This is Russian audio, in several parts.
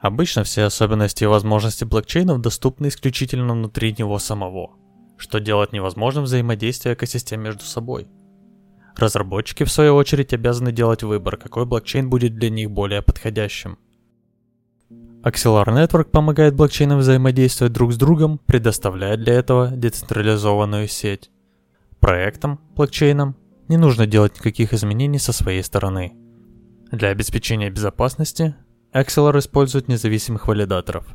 Обычно все особенности и возможности блокчейнов доступны исключительно внутри него самого, что делает невозможным взаимодействие экосистем между собой. Разработчики, в свою очередь, обязаны делать выбор, какой блокчейн будет для них более подходящим. Axelar Network помогает блокчейнам взаимодействовать друг с другом, предоставляя для этого децентрализованную сеть. Проектам, блокчейнам, не нужно делать никаких изменений со своей стороны. Для обеспечения безопасности Axelar использует независимых валидаторов.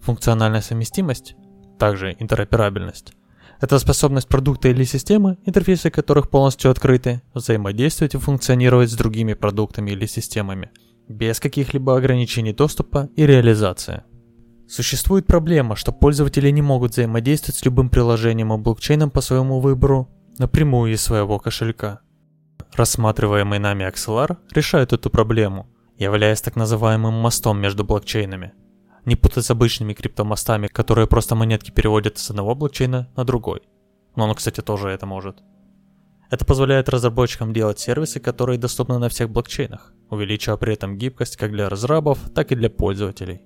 Функциональная совместимость, также интероперабельность, это способность продукта или системы, интерфейсы которых полностью открыты, взаимодействовать и функционировать с другими продуктами или системами, без каких-либо ограничений доступа и реализации. Существует проблема, что пользователи не могут взаимодействовать с любым приложением и блокчейном по своему выбору напрямую из своего кошелька. Рассматриваемый нами Axelar решает эту проблему, являясь так называемым мостом между блокчейнами. Не путать с обычными криптомостами, которые просто монетки переводят с одного блокчейна на другой. Но он, кстати, тоже это может. Это позволяет разработчикам делать сервисы, которые доступны на всех блокчейнах, увеличивая при этом гибкость как для разрабов, так и для пользователей.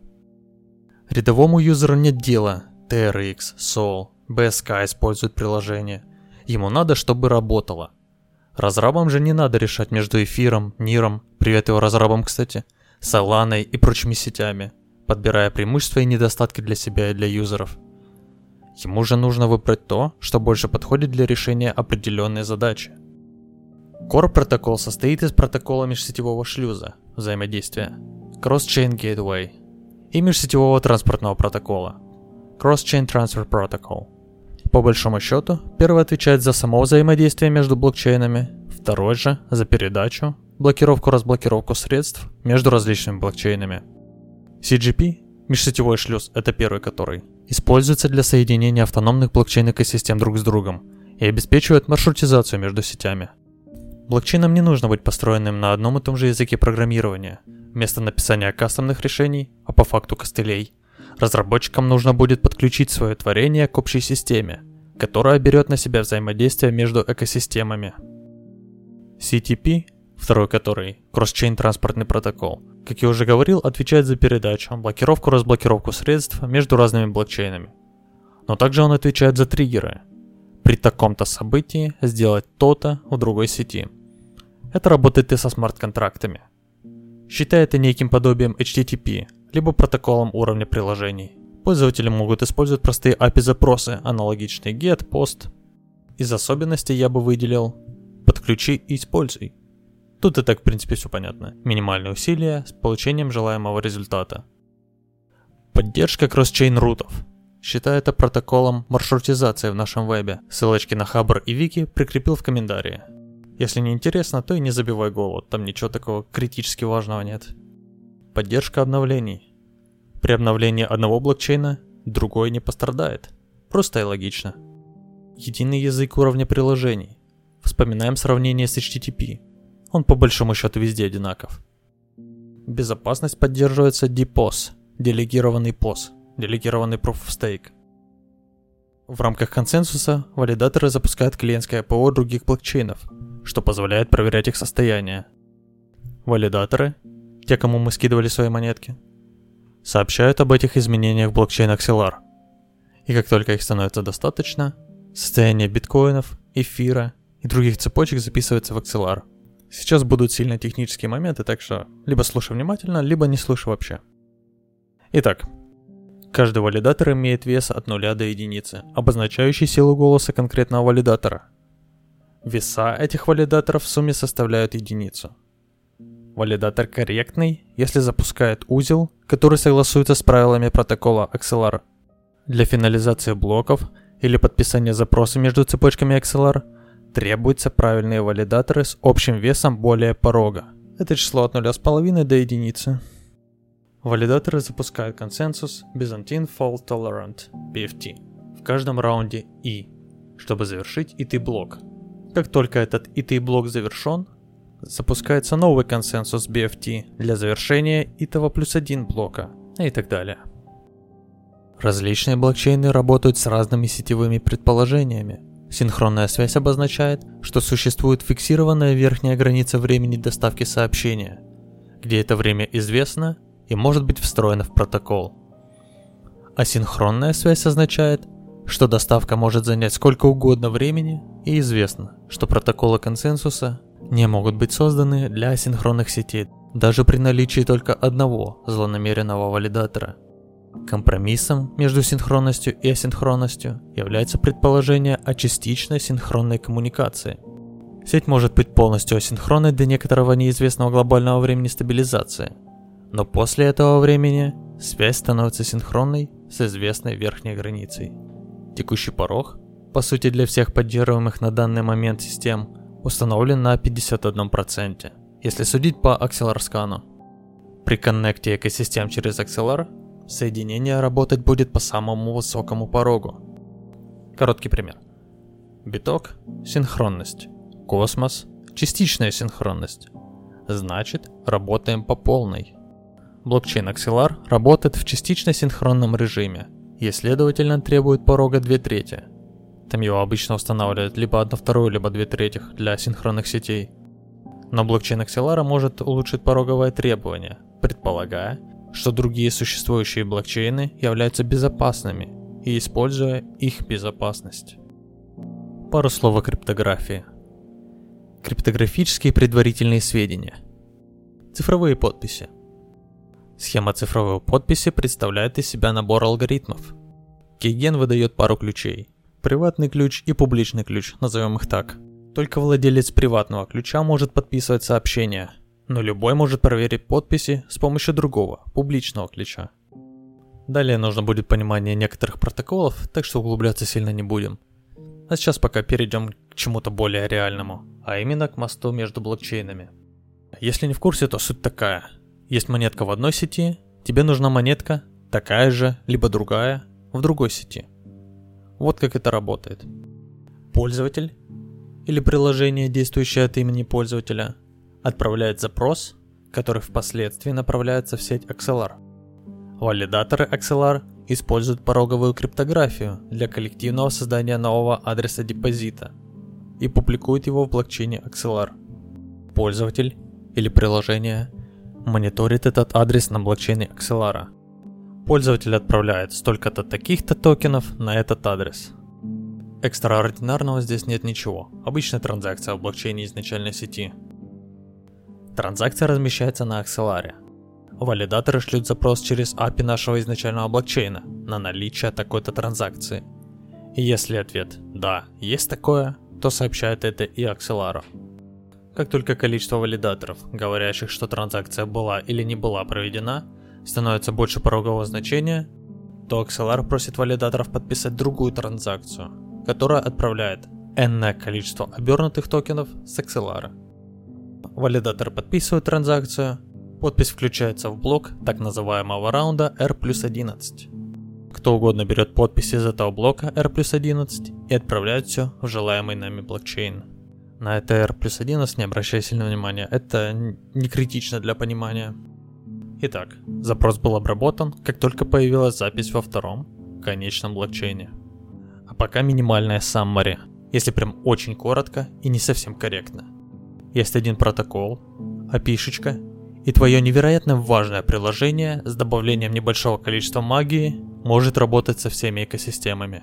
Рядовому юзеру нет дела, TRX, Sol, BSK используют приложение. Ему надо, чтобы работало. Разрабам же не надо решать между эфиром, ниром, привет его разрабам, кстати, Соланой и прочими сетями, подбирая преимущества и недостатки для себя и для юзеров. Ему же нужно выбрать то, что больше подходит для решения определенной задачи. Core протокол состоит из протокола межсетевого шлюза, взаимодействия, Cross-Chain Gateway, и межсетевого транспортного протокола, Cross-Chain Transfer Protocol – по большому счету, первый отвечает за само взаимодействие между блокчейнами, второй же за передачу, блокировку-разблокировку средств между различными блокчейнами. CGP, межсетевой шлюз, это первый который, используется для соединения автономных блокчейн-экосистем друг с другом и обеспечивает маршрутизацию между сетями. Блокчейнам не нужно быть построенным на одном и том же языке программирования, вместо написания кастомных решений, а по факту костылей – Разработчикам нужно будет подключить свое творение к общей системе, которая берет на себя взаимодействие между экосистемами. CTP, второй который, Cross-Chain транспортный протокол, как я уже говорил, отвечает за передачу, блокировку, разблокировку средств между разными блокчейнами. Но также он отвечает за триггеры. При таком-то событии сделать то-то у другой сети. Это работает и со смарт-контрактами. Считай это неким подобием HTTP, либо протоколом уровня приложений. Пользователи могут использовать простые API-запросы, аналогичные GET, POST. Из особенностей я бы выделил «подключи и используй». Тут и так в принципе все понятно. Минимальные усилия с получением желаемого результата. Поддержка кросс-чейн рутов. Считаю это протоколом маршрутизации в нашем вебе. Ссылочки на Хабр и Вики прикрепил в комментарии. Если не интересно, то и не забивай голову, там ничего такого критически важного нет. Поддержка обновлений. При обновлении одного блокчейна другой не пострадает. Просто и логично. Единый язык уровня приложений. Вспоминаем сравнение с HTTP. Он по большому счету везде одинаков. Безопасность поддерживается DPoS, делегированный POS, делегированный Proof of Stake. В рамках консенсуса валидаторы запускают клиентское ПО других блокчейнов, что позволяет проверять их состояние. Валидаторы те, кому мы скидывали свои монетки, сообщают об этих изменениях в блокчейн Axelar. И как только их становится достаточно, состояние биткоинов, эфира и других цепочек записывается в Axelar. Сейчас будут сильно технические моменты, так что либо слушай внимательно, либо не слушай вообще. Итак, каждый валидатор имеет вес от 0 до единицы, обозначающий силу голоса конкретного валидатора. Веса этих валидаторов в сумме составляют единицу – Валидатор корректный, если запускает узел, который согласуется с правилами протокола Axelar. Для финализации блоков или подписания запроса между цепочками Axelar требуются правильные валидаторы с общим весом более порога. Это число от 0,5 до единицы. Валидаторы запускают консенсус Byzantine Fault Tolerant BFT в каждом раунде I, чтобы завершить IT блок. Как только этот IT блок завершен, запускается новый консенсус BFT для завершения итого плюс один блока и так далее. Различные блокчейны работают с разными сетевыми предположениями. Синхронная связь обозначает, что существует фиксированная верхняя граница времени доставки сообщения. Где это время известно, и может быть встроена в протокол. Асинхронная связь означает, что доставка может занять сколько угодно времени, и известно, что протоколы консенсуса не могут быть созданы для асинхронных сетей даже при наличии только одного злонамеренного валидатора. Компромиссом между синхронностью и асинхронностью является предположение о частичной синхронной коммуникации. Сеть может быть полностью асинхронной до некоторого неизвестного глобального времени стабилизации, но после этого времени связь становится синхронной с известной верхней границей. Текущий порог, по сути для всех поддерживаемых на данный момент систем, установлен на 51%, если судить по Axelar При коннекте экосистем через Axelar, соединение работать будет по самому высокому порогу. Короткий пример. Биток – синхронность. Космос – частичная синхронность. Значит, работаем по полной. Блокчейн Axelar работает в частично синхронном режиме и, следовательно, требует порога 2 трети. Там его обычно устанавливают либо 1 вторую, либо 2 третьих для синхронных сетей. Но блокчейн Axelar может улучшить пороговое требование, предполагая, что другие существующие блокчейны являются безопасными и используя их безопасность. Пару слов о криптографии. Криптографические предварительные сведения. Цифровые подписи. Схема цифровой подписи представляет из себя набор алгоритмов. Кейген выдает пару ключей. Приватный ключ и публичный ключ, назовем их так. Только владелец приватного ключа может подписывать сообщения, но любой может проверить подписи с помощью другого, публичного ключа. Далее нужно будет понимание некоторых протоколов, так что углубляться сильно не будем. А сейчас пока перейдем к чему-то более реальному, а именно к мосту между блокчейнами. Если не в курсе, то суть такая. Есть монетка в одной сети, тебе нужна монетка, такая же, либо другая, в другой сети. Вот как это работает. Пользователь или приложение, действующее от имени пользователя, отправляет запрос, который впоследствии направляется в сеть Axelar. Валидаторы Axelar используют пороговую криптографию для коллективного создания нового адреса депозита и публикуют его в блокчейне Axelar. Пользователь или приложение мониторит этот адрес на блокчейне Axelar. Пользователь отправляет столько-то таких-то токенов на этот адрес. Экстраординарного здесь нет ничего. Обычная транзакция в блокчейне изначальной сети. Транзакция размещается на Axelar. Валидаторы шлют запрос через API нашего изначального блокчейна на наличие такой-то транзакции. И если ответ «да, есть такое», то сообщает это и Axelar. Как только количество валидаторов, говорящих, что транзакция была или не была проведена, становится больше порогового значения, то Axelar просит валидаторов подписать другую транзакцию, которая отправляет n количество обернутых токенов с Axelar. Валидатор подписывает транзакцию, подпись включается в блок так называемого раунда R плюс 11. Кто угодно берет подпись из этого блока R плюс 11 и отправляет все в желаемый нами блокчейн. На это R плюс 11 не обращай сильного внимания, это не критично для понимания. Итак, запрос был обработан, как только появилась запись во втором, конечном блокчейне. А пока минимальная summary, если прям очень коротко и не совсем корректно. Есть один протокол, api и твое невероятно важное приложение с добавлением небольшого количества магии может работать со всеми экосистемами.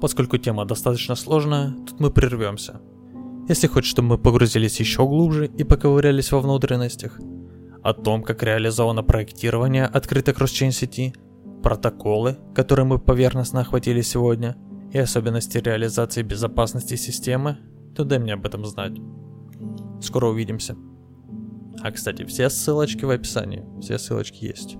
Поскольку тема достаточно сложная, тут мы прервемся – если хочешь, чтобы мы погрузились еще глубже и поковырялись во внутренностях, о том, как реализовано проектирование открытой кросс-чейн сети, протоколы, которые мы поверхностно охватили сегодня, и особенности реализации безопасности системы, то дай мне об этом знать. Скоро увидимся. А кстати, все ссылочки в описании, все ссылочки есть.